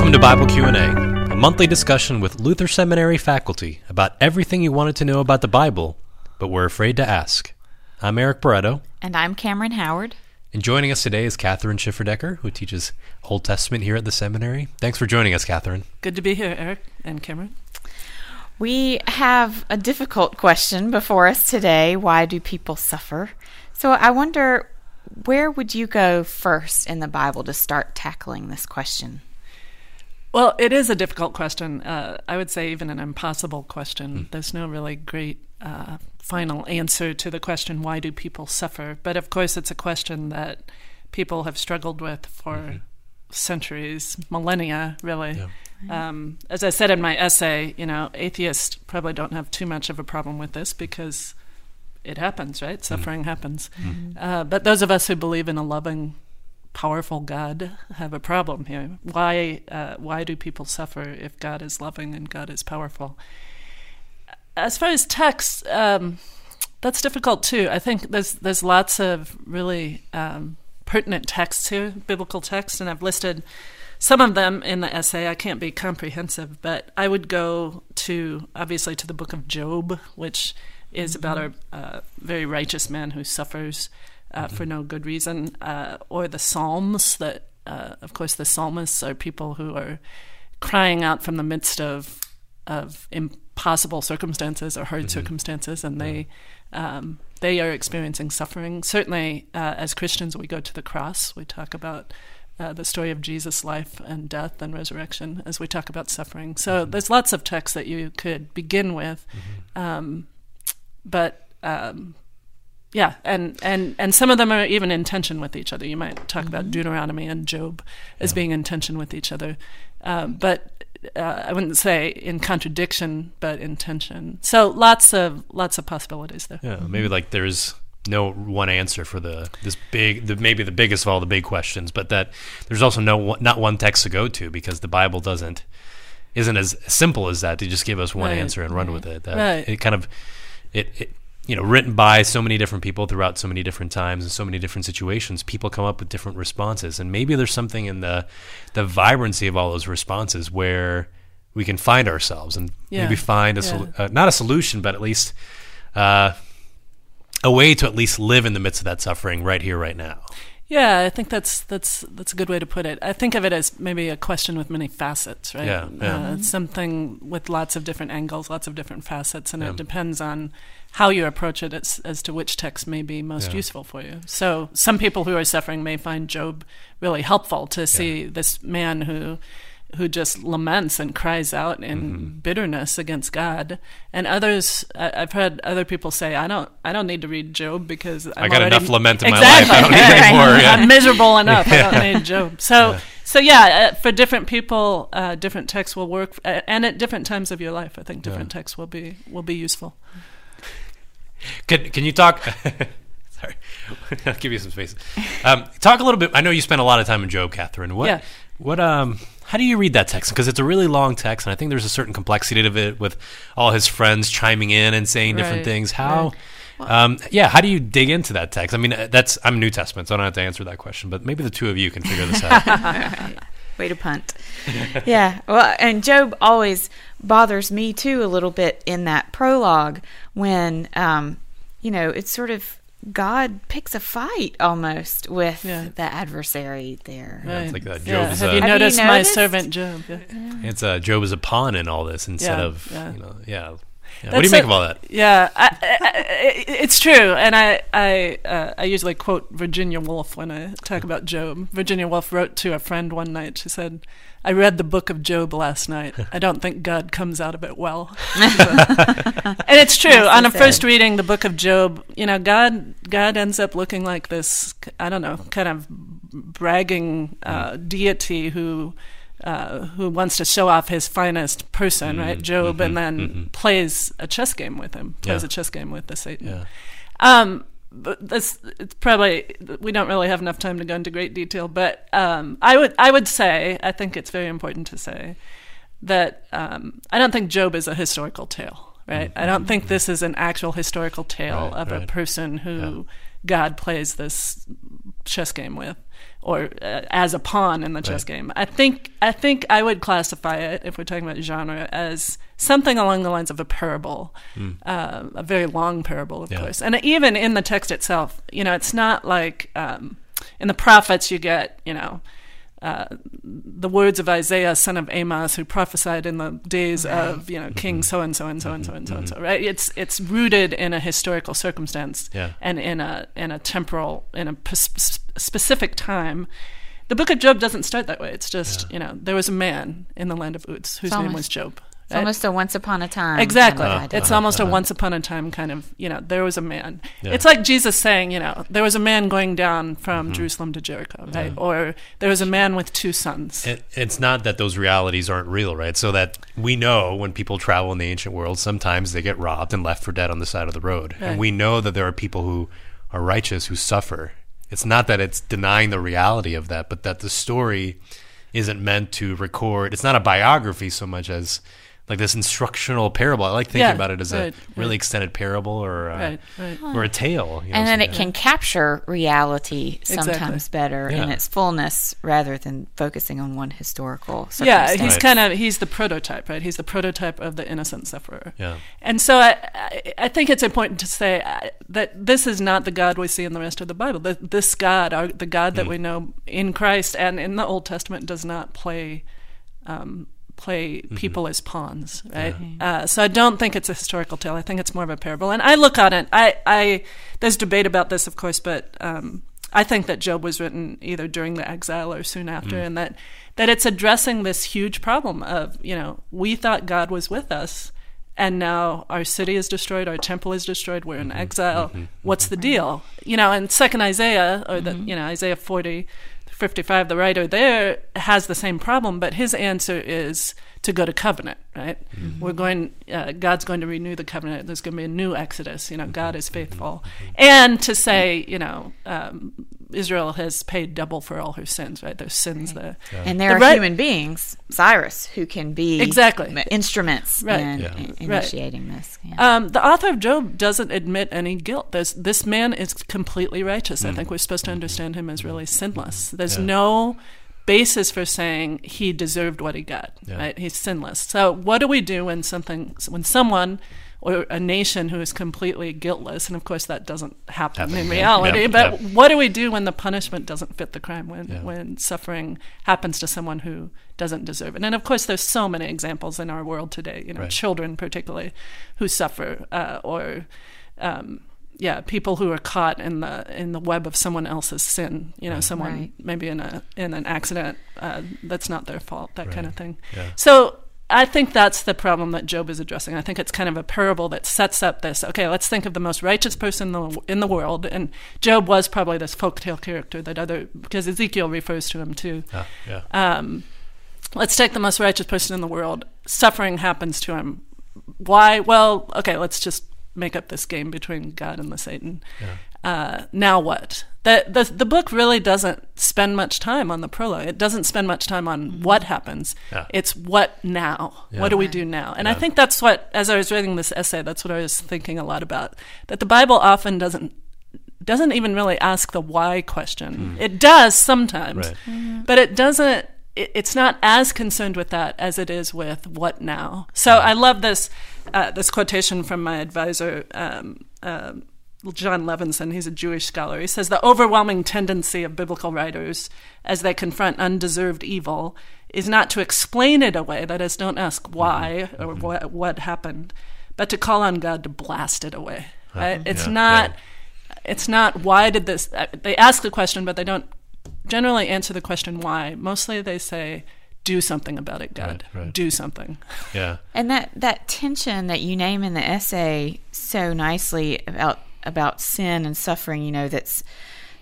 Welcome to Bible Q&A, a monthly discussion with Luther Seminary faculty about everything you wanted to know about the Bible, but were afraid to ask. I'm Eric Barreto, And I'm Cameron Howard. and joining us today is Kathryn Schifferdecker, who teaches Old Testament here at the seminary. Thanks for joining us, Kathryn. Good to be here, Eric and Cameron. We have a difficult question before us today. Why do people suffer? So I wonder where would you go first in the Bible to start tackling this question? Well, it is a difficult question. Uh, I would say even an impossible question. There's no really great uh, final answer to the question, why do people suffer? But of course, it's a question that people have struggled with for centuries, millennia, really. Um, as I said in my essay, you know, atheists probably don't have too much of a problem with this because it happens, right? Suffering happens. Uh, but those of us who believe in a loving, powerful God have a problem here. Why? Uh, why do people suffer if God is loving and God is powerful? As far as texts, um, that's difficult too. I think there's there's lots of really um, pertinent texts here, biblical texts, and I've listed some of them in the essay. I can't be comprehensive, but I would go to obviously to the book of Job, which is about a uh, very righteous man who suffers uh, for no good reason, uh, or the Psalms. That uh, of course the psalmists are people who are crying out from the midst of of impossible circumstances or hard circumstances, and they um, they are experiencing suffering. Certainly, uh, as Christians, we go to the cross. We talk about uh, the story of Jesus' life and death and resurrection as we talk about suffering. So there's lots of texts that you could begin with, um, but um, yeah, and, and and some of them are even in tension with each other. You might talk about Deuteronomy and Job as being in tension with each other, um, but uh, I wouldn't say in contradiction, but in tension. So lots of lots of possibilities there. Yeah, maybe like there's no one answer for the this big, the, maybe the biggest of all the big questions, but that there's also no not one text to go to because the Bible doesn't isn't as simple as that to just give us one Right, answer and run with it. That Right. It kind of it, it you know written by so many different people throughout so many different times and so many different situations people come up with different responses. And maybe there's something in the the vibrancy of all those responses where we can find ourselves and Yeah. maybe find a sol- uh, not a solution but at least uh, a way to at least live in the midst of that suffering right here right now Yeah, I think that's that's that's a good way to put it. I think of it as maybe a question with many facets, right? Yeah, yeah. Uh, it's something with lots of different angles, lots of different facets, and Yeah. it depends on how you approach it as, as to which text may be most Yeah. useful for you. So, some people who are suffering may find Job really helpful to see this man who who just laments and cries out in Mm-hmm. bitterness against God, and others I, I've heard other people say, "I don't, I don't need to read Job because I'm I got already- enough lament in my life. I don't need any more. Yeah. I'm miserable enough. I don't need Job. So, so yeah, uh, for different people, uh, different texts will work, uh, and at different times of your life, I think different texts will be will be useful. Can can you talk? sorry, I'll give you some space. Um, talk a little bit. I know you spent a lot of time in Job, Kathryn. What? Yeah. What? Um. How do you read that text? Because it's a really long text, and I think there's a certain complexity to it with all his friends chiming in and saying different Right, things. How? Um, yeah, how do you dig into that text? I mean, uh, that's I'm New Testament, so I don't have to answer that question. But maybe the two of you can figure this out. Way to punt. yeah. Well, and Job always bothers me too a little bit in that prologue when, um, you know, it's sort of God picks a fight almost with Yeah. the adversary there. Yeah, it's Right. like that. Yeah. Job's, Have uh, you Have you noticed my noticed? servant Job? Yeah. it's uh, Job is a pawn in all this instead Yeah, of yeah. you know, yeah. Yeah. What do you That's make a- of all that? Yeah, I, I, I, it's true, and I I uh, I usually quote Virginia Woolf when I talk about Job. Virginia Woolf wrote to a friend one night. She said, "I read the book of Job last night. I don't think God comes out of it well." and it's true. Nicely On a said. first reading, the book of Job, you know, God God ends up looking like this. I don't know, kind of bragging uh, deity who. Uh, who wants to show off his finest person, right, Mhm, Job, mhm, and then mhm. plays a chess game with him. Plays Yeah. a chess game with the Satan. Yeah. Um, but this it's probably we don't really have enough time to go into great detail, but um, I would I would say I think it's very important to say that um, I don't think Job is a historical tale, right? I don't think this is an actual historical tale Right, of a person who God plays this chess game with, or uh, as a pawn in the chess game. I think I think I would classify it if we're talking about genre as something along the lines of a parable, uh, a very long parable, of Yeah. course. And even in the text itself, you know, it's not like um, in the prophets you get, you know. Uh, the words of Isaiah, son of Amos, who prophesied in the days of you know King so and so and so and so and so and so. Right? It's it's rooted in a historical circumstance Yeah. and in a in a temporal in a p- specific time. The Book of Job doesn't start that way. It's just you know there was a man in the land of Uz whose It's name almost- was Job. It's almost a once upon a time. Exactly. kind of idea. it's uh-huh. almost a uh-huh. once upon a time kind of, you know, there was a man. Yeah. It's like Jesus saying, you know, there was a man going down from mm-hmm. Jerusalem to Jericho, right? Or there was a man with two sons. It, it's not that those realities aren't real, right? So that we know when people travel in the ancient world, sometimes they get robbed and left for dead on the side of the road. Right. And we know that there are people who are righteous who suffer. It's not that it's denying the reality of that, but that the story isn't meant to record. It's not a biography so much as like this instructional parable. I like thinking Yeah, about it as right, a really right. extended parable or uh, Right, right. or a tale. you know, and then it can capture reality sometimes Exactly. better in its fullness rather than focusing on one historical Yeah, he's Right. kind of he's the prototype, right? He's the prototype of the innocent sufferer. Yeah. And so I, I, I think it's important to say uh, that this is not the God we see in the rest of the Bible. Th- This God, our, the God Mm. that we know in Christ and in the Old Testament, does not play um, play Mm-hmm. people as pawns, right? Uh, so I don't think it's a historical tale. I think it's more of a parable. And I look on it. I, I there's debate about this, of course, but um, I think that Job was written either during the exile or soon after, Mm. and that that it's addressing this huge problem of you know we thought God was with us. And now our city is destroyed, our temple is destroyed, we're Mm-hmm. in exile. What's the deal? You know, and second Isaiah, or the you know, Isaiah 40, 55, the writer there has the same problem, but his answer is to go to covenant, right? We're going, uh, God's going to renew the covenant. There's going to be a new Exodus. You know, God is faithful. And to say, you know, um, Israel has paid double for all her sins, right? There's sins there. and there The are right- human beings, Cyrus, who can be Exactly. instruments Right. in, Yeah. in Right. initiating this. Yeah. Um, the author of Job doesn't admit any guilt. There's, this man is completely righteous. I think we're supposed to understand him as really sinless. There's Yeah. no basis for saying he deserved what he got. Yeah. Right? He's sinless. So what do we do when something, when someone or a nation who is completely guiltless, and of course that doesn't happen Happen, in reality, Yeah, but yeah. what do we do when the punishment doesn't fit the crime? When Yeah. when suffering happens to someone who doesn't deserve it? And of course, there's so many examples in our world today. You know, Right. children particularly who suffer, uh, or um, yeah, people who are caught in the in the web of someone else's sin. You know, someone Right. maybe in a in an accident uh, that's not their fault. That kind of thing. Yeah. So. I think that's the problem that Job is addressing. I think it's kind of a parable that sets up this. Okay, let's think of the most righteous person in the, in the world, and Job was probably this folktale character that other because Ezekiel refers to him too. Ah, yeah. Um, let's take the most righteous person in the world. Suffering happens to him. Why? Well, okay, let's just make up this game between God and the Satan. Uh, now what? The, the the book really doesn't spend much time on the prologue. It doesn't spend much time on mm-hmm. what happens. Yeah. It's what now? Yeah. What do we do now? And I think that's what, as I was reading this essay, that's what I was thinking a lot about. That the Bible often doesn't doesn't even really ask the why question. Hmm. It does sometimes, Right. Mm-hmm. but it doesn't. It, it's not as concerned with that as it is with what now. So I love this uh, this quotation from my advisor. Um, um, Jon Levenson, he's a Jewish scholar. He says the overwhelming tendency of biblical writers as they confront undeserved evil is not to explain it away, that is, don't ask why or what, what happened, but to call on God to blast it away. Right? It's Yeah, not yeah. it's not why did this uh, they ask the question but they don't generally answer the question why mostly they say do something about it god Right, right. do something Yeah. And that, that tension that you name in the essay so nicely about about sin and suffering, you know, that's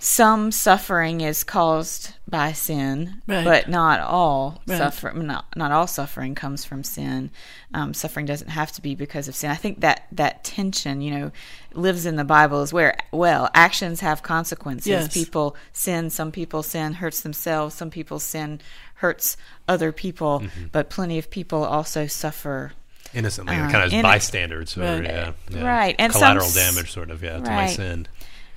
some suffering is caused by sin, Right. but not all Right. suffering. Not not all suffering comes from sin. Um, suffering doesn't have to be because of sin. I think that that tension, you know, lives in the Bible as where well actions have consequences. Yes. People sin. Some people sin hurts themselves. Some people sin hurts other people. Mm-hmm. But plenty of people also suffer Innocently, Uh, kind of as in- bystanders, or Right. yeah, yeah. Right, and collateral s- damage, sort of, yeah, to my sin.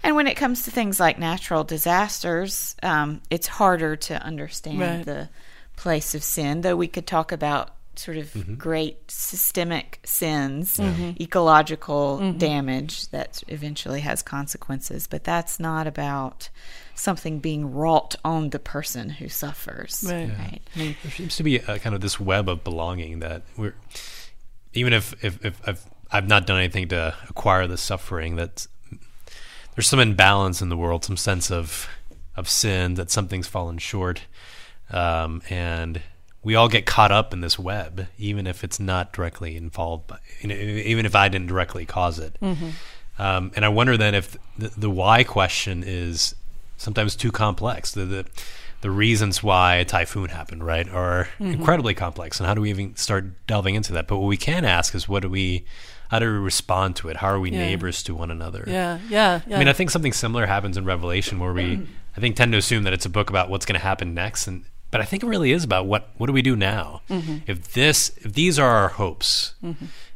And when it comes to things like natural disasters, um, it's harder to understand Right. the place of sin, though we could talk about sort of Mm-hmm. great systemic sins, ecological Mm-hmm. damage that eventually has consequences. But that's not about something being wrought on the person who suffers. Right. Yeah. right? I mean, There seems to be a, kind of this web of belonging that we're, even if, if, if I've, I've not done anything to acquire the suffering, that there's some imbalance in the world, some sense of, of sin, that something's fallen short. Um, and we all get caught up in this web, even if it's not directly involved, by, you know, even if I didn't directly cause it. Um, and I wonder then if the, the why question is sometimes too complex. The, the the reasons why a typhoon happened, right, are mm-hmm. incredibly complex. And how do we even start delving into that? But what we can ask is, what do we, how do we respond to it? How are we Yeah. neighbors to one another? Yeah, yeah, yeah. I mean, I think something similar happens in Revelation, where we, mm-hmm. I think, tend to assume that it's a book about what's going to happen next, and but I think it really is about what what do we do now? Mm-hmm. If this, if these are our hopes,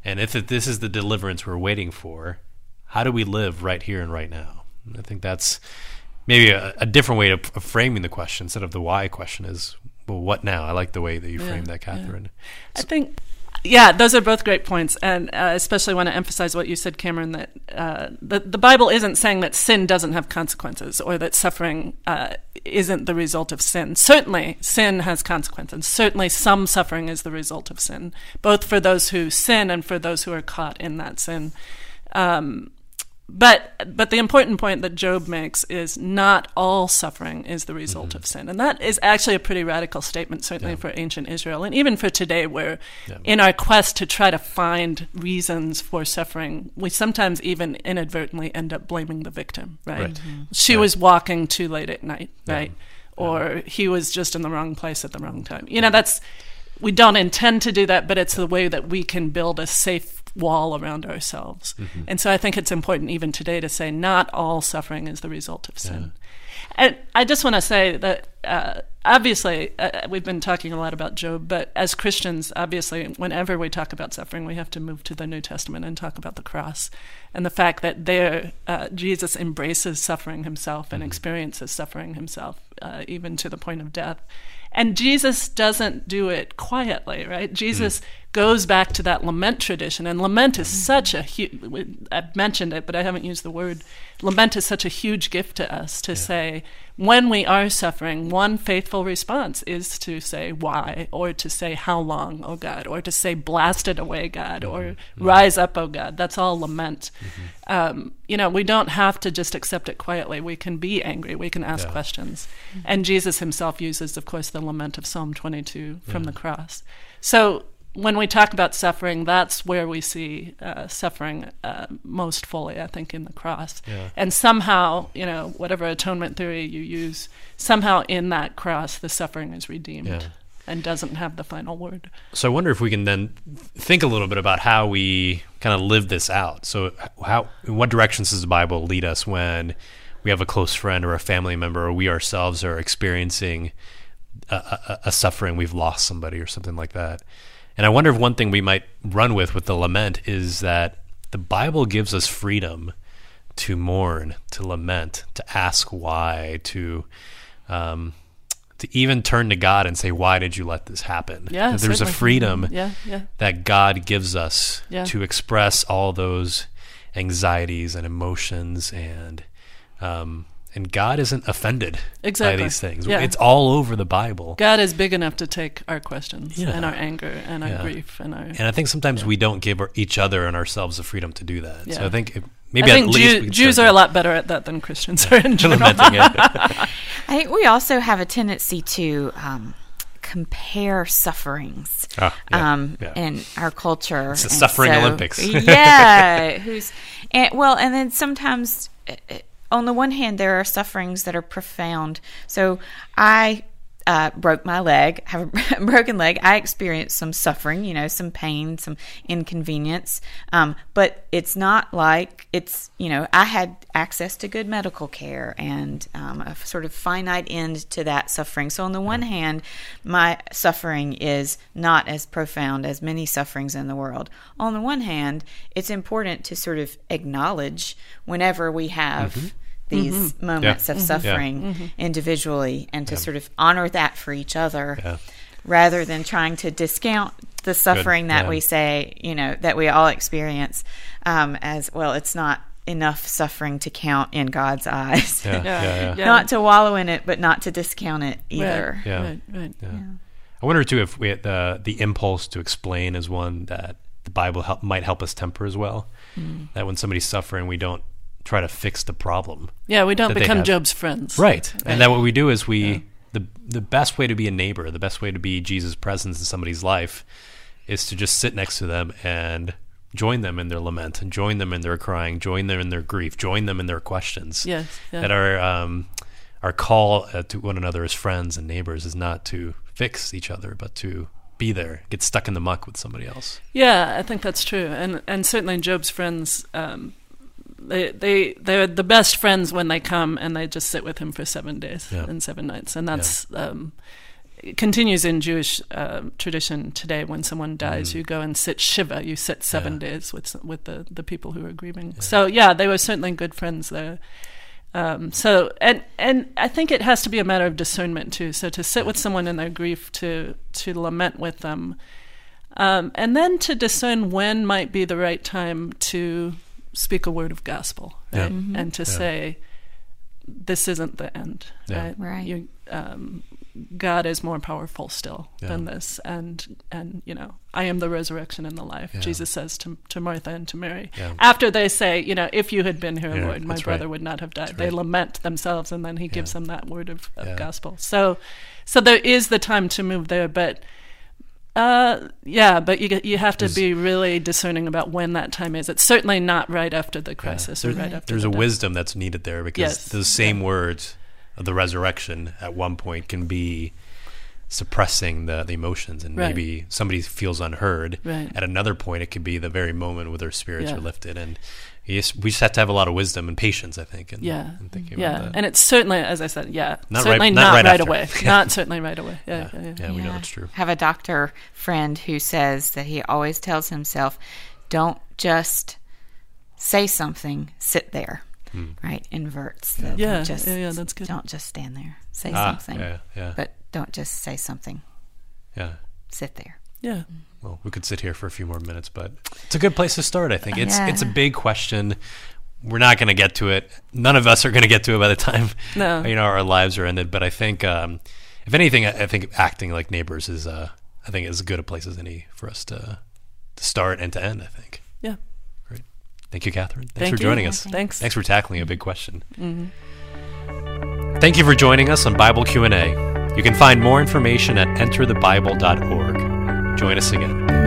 and if it, this is the deliverance we're waiting for, how do we live right here and right now? I think that's maybe a, a different way of, of framing the question instead of the why question is, well, what now? I like the way that you Yeah, framed that, yeah. Kathryn. I think, yeah, those are both great points, and uh, especially want to emphasize what you said, Cameron. That uh, the the Bible isn't saying that sin doesn't have consequences, or that suffering uh, isn't the result of sin. Certainly, sin has consequences. Certainly, some suffering is the result of sin, both for those who sin and for those who are caught in that sin. Um, but but the important point that Job makes is not all suffering is the result mm-hmm. of sin, and that is actually a pretty radical statement, certainly Yeah. for ancient Israel, and even for today, where Yeah. in our quest to try to find reasons for suffering, we sometimes even inadvertently end up blaming the victim. Right? Right. Mm-hmm. She Right. was walking too late at night. Yeah. Right? Or he was just in the wrong place at the wrong time. You know, that's we don't intend to do that, but it's the way that we can build a safe wall around ourselves. Mm-hmm. And so I think it's important even today to say not all suffering is the result of sin. And I just want to say that uh, obviously uh, we've been talking a lot about Job, but as Christians, obviously, whenever we talk about suffering, we have to move to the New Testament and talk about the cross and the fact that there uh, Jesus embraces suffering himself and experiences suffering himself, uh, even to the point of death. And Jesus doesn't do it quietly, right? Jesus goes back to that lament tradition, and lament is mm-hmm. such a huge. I've mentioned it, but I haven't used the word. Lament is such a huge gift to us to say when we are suffering. One faithful response is to say why, or to say how long, oh God, or to say blasted away, God, mm-hmm. or mm-hmm. rise up, oh God. That's all lament. Um, you know, we don't have to just accept it quietly. We can be angry. We can ask Yeah. questions. And Jesus himself uses, of course, the lament of Psalm 22 from the cross. So when we talk about suffering, that's where we see uh, suffering uh, most fully, I think, in the cross. Yeah. And somehow, you know, whatever atonement theory you use, somehow in that cross, the suffering is redeemed Yeah. and doesn't have the final word. So I wonder if we can then think a little bit about how we kind of live this out. So how in what directions does the Bible lead us when we have a close friend or a family member or we ourselves are experiencing a, a, a suffering, we've lost somebody or something like that. And I wonder if one thing we might run with with the lament is that the Bible gives us freedom to mourn, to lament, to ask why, to um, to even turn to God and say, "Why did you let this happen?" Yeah, That there's a freedom Yeah, yeah. that God gives us Yeah. to express all those anxieties and emotions and um, and God isn't offended Exactly. by these things. Yeah. It's all over the Bible. God is big enough to take our questions Yeah. and our anger and our Yeah. grief and our. And I think sometimes we don't give each other and ourselves the freedom to do that. So I think it, maybe I think least Jew- we Jews start are a lot better at that than Christians are in general. lamenting it. I think we also have a tendency to um, compare sufferings Ah, yeah, um, yeah. in our culture. It's the And suffering Olympics. yeah, who's and well, and then sometimes, uh, uh, on the one hand, there are sufferings that are profound. So I. Uh, broke my leg, have a broken leg. I experienced some suffering, you know, some pain, some inconvenience. Um, but it's not like it's, you know, I had access to good medical care and um, a sort of finite end to that suffering. So, on the one hand, my suffering is not as profound as many sufferings in the world. On the one hand, it's important to sort of acknowledge whenever we have these moments of suffering individually and to sort of honor that for each other Yeah. rather than trying to discount the suffering that yeah. we say, you know, that we all experience um, as well. It's not enough suffering to count in God's eyes. Yeah, yeah, yeah. Yeah. not to wallow in it, but not to discount it either. Yeah. Right, right. I wonder too if we the the impulse to explain is one that the Bible help, might help us temper as well. Hmm. That when somebody's suffering, we don't try to fix the problem. Yeah, we don't become. Job's friends. Right. And that what we do is we the the best way to be a neighbor, the best way to be Jesus' presence in somebody's life is to just sit next to them and join them in their lament and join them in their crying, join them in their grief, join them in their questions. Yes. Yeah. That our um, our call uh, to one another as friends and neighbors is not to fix each other, but to be there, get stuck in the muck with somebody else. Yeah, I think that's true, and and certainly Job's friends, um, they they they're the best friends when they come and they just sit with him for seven days Yeah. and seven nights, and that's um, it continues in Jewish um tradition today. When someone dies, you go and sit shiva. You sit seven Mm. Yeah. days with with the the people who are grieving. So yeah, they were certainly good friends there. Um, so and and I think it has to be a matter of discernment too. So to sit with someone in their grief, to to lament with them, um, and then to discern when might be the right time to speak a word of gospel, Yeah. right? And to Yeah. say, "This isn't the end." Yeah. Right? Right. You, um, God is more powerful still Yeah. than this, and and you know, I am the resurrection and the life. Yeah. Jesus says to to Martha and to Mary Yeah. after they say, you know, if you had been here, Yeah, Lord, my brother right. would not have died. That's They right. lament themselves, and then He gives them that word of, of Yeah. gospel. So, so there is the time to move there, but. Uh, yeah, but you you have to be really discerning about when that time is. It's certainly not right after the crisis or There's- right after. There's the a death. wisdom that's needed there because Yes. those same words of the resurrection at one point can be suppressing the, the emotions and Right. maybe somebody feels unheard. Right. At another point, it could be the very moment where their spirits Yeah. are lifted. And you just, we just have to have a lot of wisdom and patience, I think. In, Yeah, in thinking yeah, about that. and it's certainly, as I said, yeah, Not certainly right- not not, right right, away. not certainly right away. Yeah, yeah, yeah, yeah. yeah, we know it's true. Have a doctor friend who says that he always tells himself, "Don't just say something, sit there." Right? Inverts. The, Yeah, just, yeah, yeah, that's good. Don't just stand there. Say Ah, something, yeah, yeah, but don't just say something. yeah. Sit there. yeah. Well, we could sit here for a few more minutes, but it's a good place to start. I think it's Yeah. it's a big question. We're not going to get to it. None of us are going to get to it by the time No. you know our lives are ended. But I think, um, if anything, I think acting like neighbors is, uh, I think, as good a place as any for us to to start and to end. I think. Yeah. Great. Thank you, Kathryn. Thanks Thank for you. joining us. Thanks. Thanks for tackling a big question. Thank you for joining us on Bible Q and A. You can find more information at enterthebible.org. Join us again.